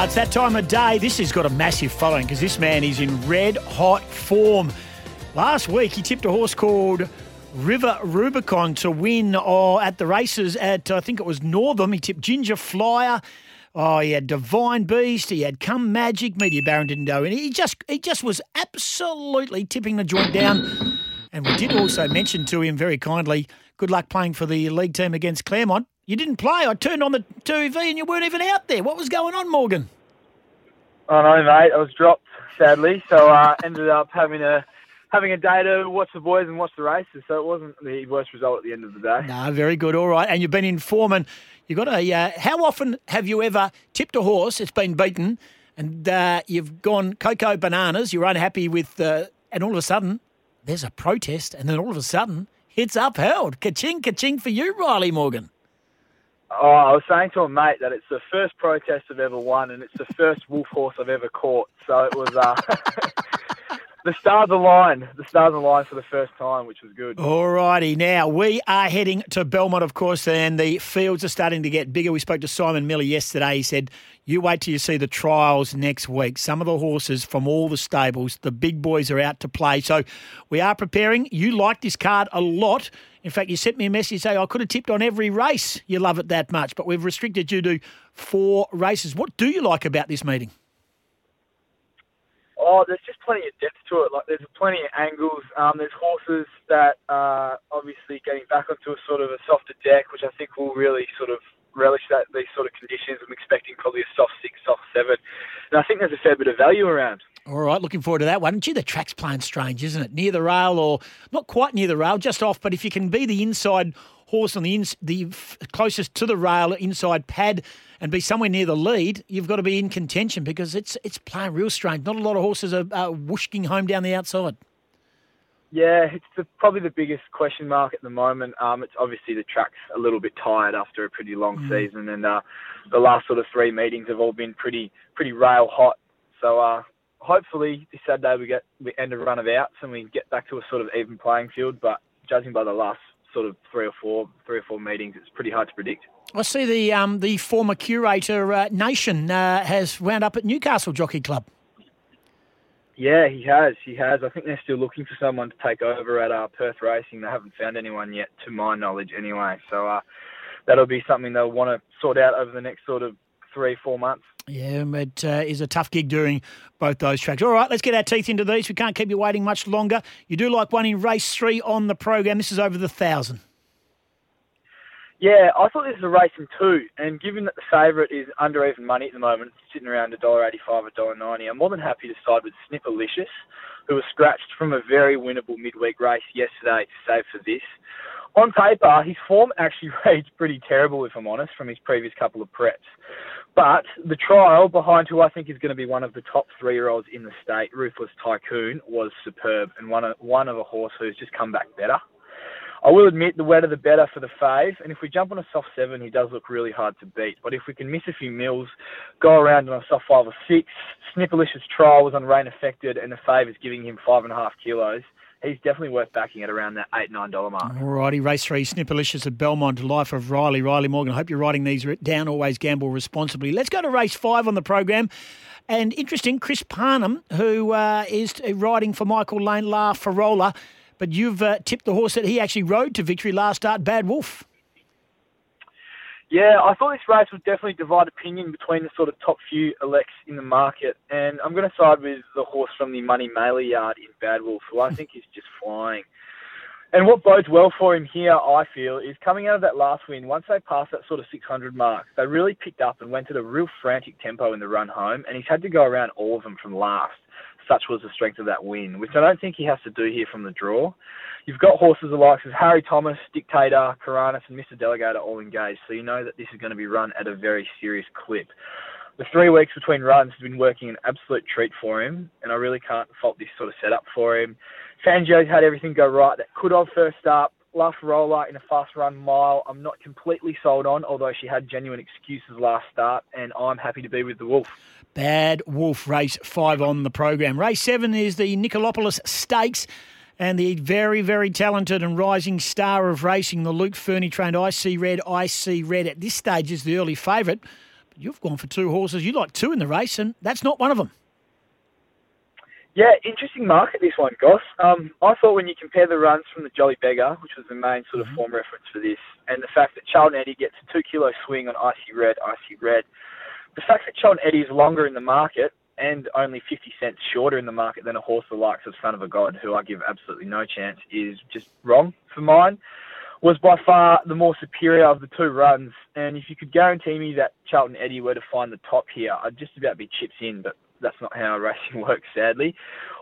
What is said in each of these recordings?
Ah, it's that time of day. This has got a massive following because this man is in red hot form. Last week, he tipped a horse called River Rubicon to win oh, at the races at, I think it was Northam. He tipped Ginger Flyer. Oh, he had Divine Beast. He had Come Magic. Media Baron didn't go in. He just, he just was absolutely tipping the joint down. And we did also mention to him very kindly, good luck playing for the league team against Claremont. You didn't play. I turned on the TV and you weren't even out there. What was going on, Morgan? I know, mate. I was dropped sadly, so I uh, ended up having a having a day to watch the boys and watch the races. So it wasn't the worst result at the end of the day. No, very good. All right, and you've been in form, and you got a. Uh, how often have you ever tipped a horse? It's been beaten, and uh, you've gone cocoa bananas. You're unhappy with, uh, and all of a sudden there's a protest, and then all of a sudden it's upheld. Ka-ching, ka-ching for you, Riley Morgan. Oh, I was saying to a mate that it's the first protest I've ever won, and it's the first wolf horse I've ever caught. So it was uh, the stars align. The stars align for the first time, which was good. All righty. Now, we are heading to Belmont, of course, and the fields are starting to get bigger. We spoke to Simon Miller yesterday. He said, You wait till you see the trials next week. Some of the horses from all the stables, the big boys are out to play. So we are preparing. You like this card a lot. In fact, you sent me a message saying I could have tipped on every race. You love it that much, but we've restricted you to four races. What do you like about this meeting? Oh, there's just plenty of depth to it. Like there's plenty of angles. Um, there's horses that are obviously getting back onto a sort of a softer deck, which I think will really sort of relish that these sort of conditions. I'm expecting probably a soft six, soft seven, and I think there's a fair bit of value around. All right, looking forward to that one. Gee, the track's playing strange, isn't it? Near the rail, or not quite near the rail, just off. But if you can be the inside horse on the the f- closest to the rail inside pad and be somewhere near the lead, you've got to be in contention because it's it's playing real strange. Not a lot of horses are, are whooshing home down the outside. Yeah, it's the, probably the biggest question mark at the moment. Um, it's obviously the track's a little bit tired after a pretty long mm. season, and uh, the last sort of three meetings have all been pretty pretty rail hot. So uh, hopefully this Saturday we get we end a run of outs and we get back to a sort of even playing field. But judging by the last sort of three or four three or four meetings, it's pretty hard to predict. I see the um, the former curator uh, Nation uh, has wound up at Newcastle Jockey Club. Yeah, he has. He has. I think they're still looking for someone to take over at uh, Perth Racing. They haven't found anyone yet, to my knowledge, anyway. So uh, that'll be something they'll want to sort out over the next sort of three, four months. Yeah, it uh, is a tough gig doing both those tracks. All right, let's get our teeth into these. We can't keep you waiting much longer. You do like one in race three on the program. This is over the thousand. Yeah, I thought this was a race in two, and given that the favourite is under even money at the moment, sitting around $1.85, $1.90, I'm more than happy to side with Snipperlicious, who was scratched from a very winnable midweek race yesterday to save for this. On paper, his form actually reads pretty terrible, if I'm honest, from his previous couple of preps. But the trial behind who I think is going to be one of the top three-year-olds in the state, Ruthless Tycoon, was superb and one of, one of a horse who's just come back better. I will admit the wetter the better for the fave, and if we jump on a soft seven, he does look really hard to beat. But if we can miss a few mills, go around on a soft five or six, Snipperlicious trial was on rain affected, and the fave is giving him five and a half kilos. He's definitely worth backing at around that eight nine dollar mark. Alrighty, race three, Snipperlicious at Belmont, Life of Riley, Riley Morgan. I hope you're writing these down. Always gamble responsibly. Let's go to race five on the program. And interesting, Chris Parnham, who uh, is riding for Michael Lane La Farola but you've uh, tipped the horse that he actually rode to victory last start, Bad Wolf. Yeah, I thought this race would definitely divide opinion between the sort of top few elects in the market, and I'm going to side with the horse from the Money Mailer yard in Bad Wolf, who I think is just flying. And what bodes well for him here, I feel, is coming out of that last win, once they passed that sort of 600 mark, they really picked up and went at a real frantic tempo in the run home, and he's had to go around all of them from last. Such was the strength of that win, which I don't think he has to do here from the draw. You've got horses the likes Harry Thomas, Dictator, Karanis, and Mr. Delegator all engaged, so you know that this is going to be run at a very serious clip. The three weeks between runs has been working an absolute treat for him, and I really can't fault this sort of setup for him. Fangio's had everything go right that could have first up. Last roller in a fast run mile, I'm not completely sold on, although she had genuine excuses last start, and I'm happy to be with the Wolf. Bad Wolf race five on the program. Race seven is the Nicolopolis Stakes. And the very, very talented and rising star of racing, the Luke Fernie trained IC Red, IC Red at this stage is the early favourite. But you've gone for two horses. You like two in the race, and that's not one of them. Yeah, interesting market this one, Goss. Um, I thought when you compare the runs from the Jolly Beggar, which was the main sort of mm-hmm. form reference for this, and the fact that Charlton Eddie gets a two kilo swing on Icy Red, Icy Red, the fact that Charlton Eddie is longer in the market and only 50 cents shorter in the market than a horse the likes of Son of a God, who I give absolutely no chance, is just wrong for mine. Was by far the more superior of the two runs, and if you could guarantee me that Charlton Eddie were to find the top here, I'd just about be chips in, but that's not how racing works, sadly.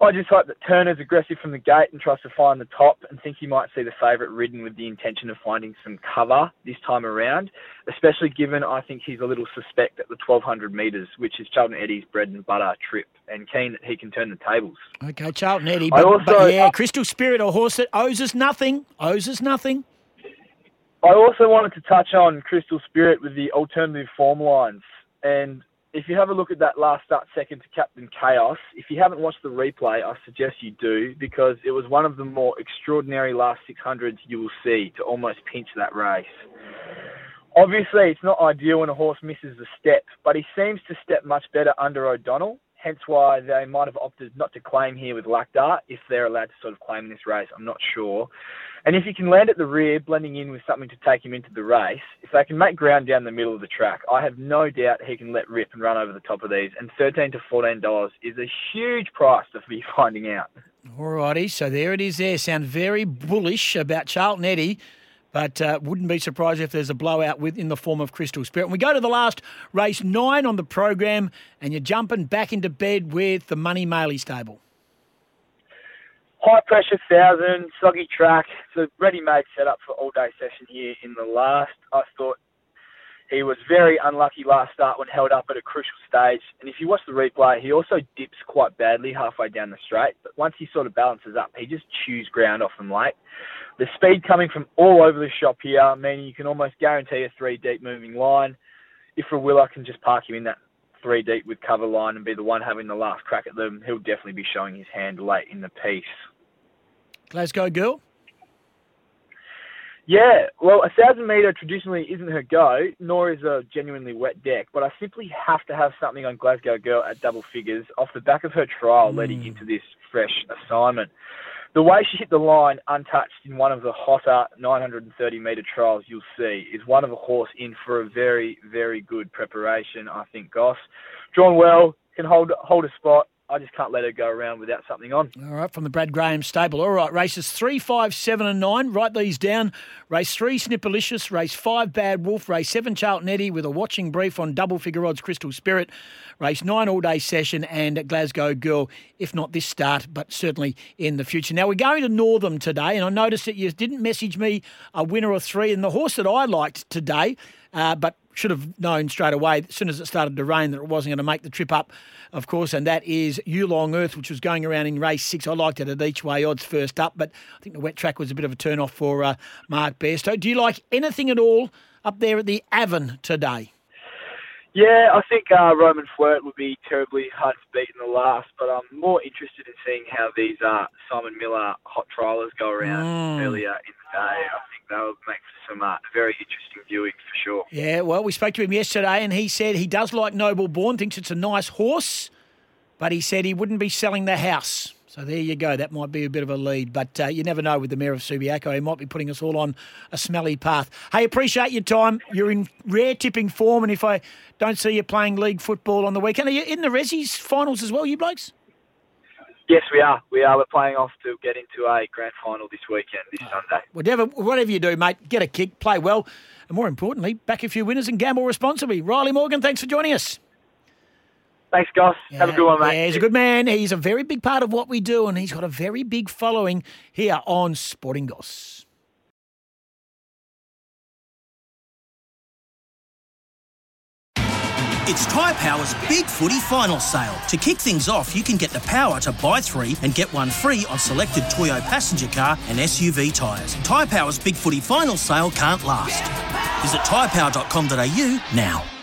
I just hope that Turner's aggressive from the gate and tries to find the top and think he might see the favourite ridden with the intention of finding some cover this time around, especially given I think he's a little suspect at the 1200 metres, which is Charlton Eddie's bread and butter trip, and keen that he can turn the tables. Okay, Charlton Eddie. But, also, but yeah, Crystal Spirit, a horse that owes us nothing, owes us nothing. I also wanted to touch on Crystal Spirit with the alternative form lines. And if you have a look at that last start second to Captain Chaos, if you haven't watched the replay, I suggest you do because it was one of the more extraordinary last 600s you will see to almost pinch that race. Obviously, it's not ideal when a horse misses the step, but he seems to step much better under O'Donnell hence why they might have opted not to claim here with Lactar if they're allowed to sort of claim in this race. I'm not sure. And if he can land at the rear, blending in with something to take him into the race, if they can make ground down the middle of the track, I have no doubt he can let rip and run over the top of these. And thirteen to fourteen dollars is a huge price to be finding out. Alrighty, so there it is. There sound very bullish about Charlton Eddie but uh, wouldn't be surprised if there's a blowout with in the form of Crystal Spirit. And we go to the last race nine on the program, and you're jumping back into bed with the Money Maley stable. High pressure thousand, soggy track. It's a ready made setup for all day session here in the last. I thought he was very unlucky last start when held up at a crucial stage. And if you watch the replay, he also dips quite badly halfway down the straight. But once he sort of balances up, he just chews ground off them late. The speed coming from all over the shop here, meaning you can almost guarantee a three deep moving line. If Rawiller can just park him in that three deep with cover line and be the one having the last crack at them, he'll definitely be showing his hand late in the piece. Glasgow girl? Yeah, well, a thousand metre traditionally isn't her go, nor is a genuinely wet deck, but I simply have to have something on Glasgow Girl at double figures off the back of her trial mm. leading into this fresh assignment. The way she hit the line untouched in one of the hotter 930 metre trials you'll see is one of a horse in for a very, very good preparation, I think, Goss. Drawn well, can hold hold a spot, I just can't let her go around without something on. All right, from the Brad Graham stable. All right, races three, five, seven, and nine. Write these down. Race three, Snipperlicious. Race five, Bad Wolf. Race seven, Charlton Eddie with a watching brief on double figure odds, Crystal Spirit. Race nine, all day session, and Glasgow Girl, if not this start, but certainly in the future. Now, we're going to Northam today, and I noticed that you didn't message me a winner or three, and the horse that I liked today, uh, but should have known straight away as soon as it started to rain that it wasn't going to make the trip up, of course, and that is Yulong Earth, which was going around in race six. I liked it at each way odds first up, but I think the wet track was a bit of a turn off for uh, Mark Bairstow. Do you like anything at all up there at the Avon today? Yeah, I think uh, Roman Flirt would be terribly hard to beat in the last, but I'm more interested in seeing how these uh, Simon Miller hot trialers go around mm. earlier in the day. I think they'll make for some uh, very interesting viewing for sure. Yeah, well, we spoke to him yesterday, and he said he does like Noble Born, thinks it's a nice horse, but he said he wouldn't be selling the house. So there you go. That might be a bit of a lead, but uh, you never know with the mayor of Subiaco. He might be putting us all on a smelly path. Hey, appreciate your time. You're in rare tipping form, and if I don't see you playing league football on the weekend, are you in the Resi's finals as well, you blokes? Yes, we are. We are. We're playing off to get into a grand final this weekend, this oh. Sunday. Whatever, whatever you do, mate, get a kick, play well, and more importantly, back a few winners and gamble responsibly. Riley Morgan, thanks for joining us. Thanks, Goss. Yeah, Have a good one, mate. Yeah, he's a good man. He's a very big part of what we do, and he's got a very big following here on Sporting Goss. It's Tyre Power's Big Footy Final Sale. To kick things off, you can get the power to buy three and get one free on selected Toyo passenger car and SUV tyres. Tyre Power's Big Footy Final Sale can't last. Visit tyrepower.com.au now.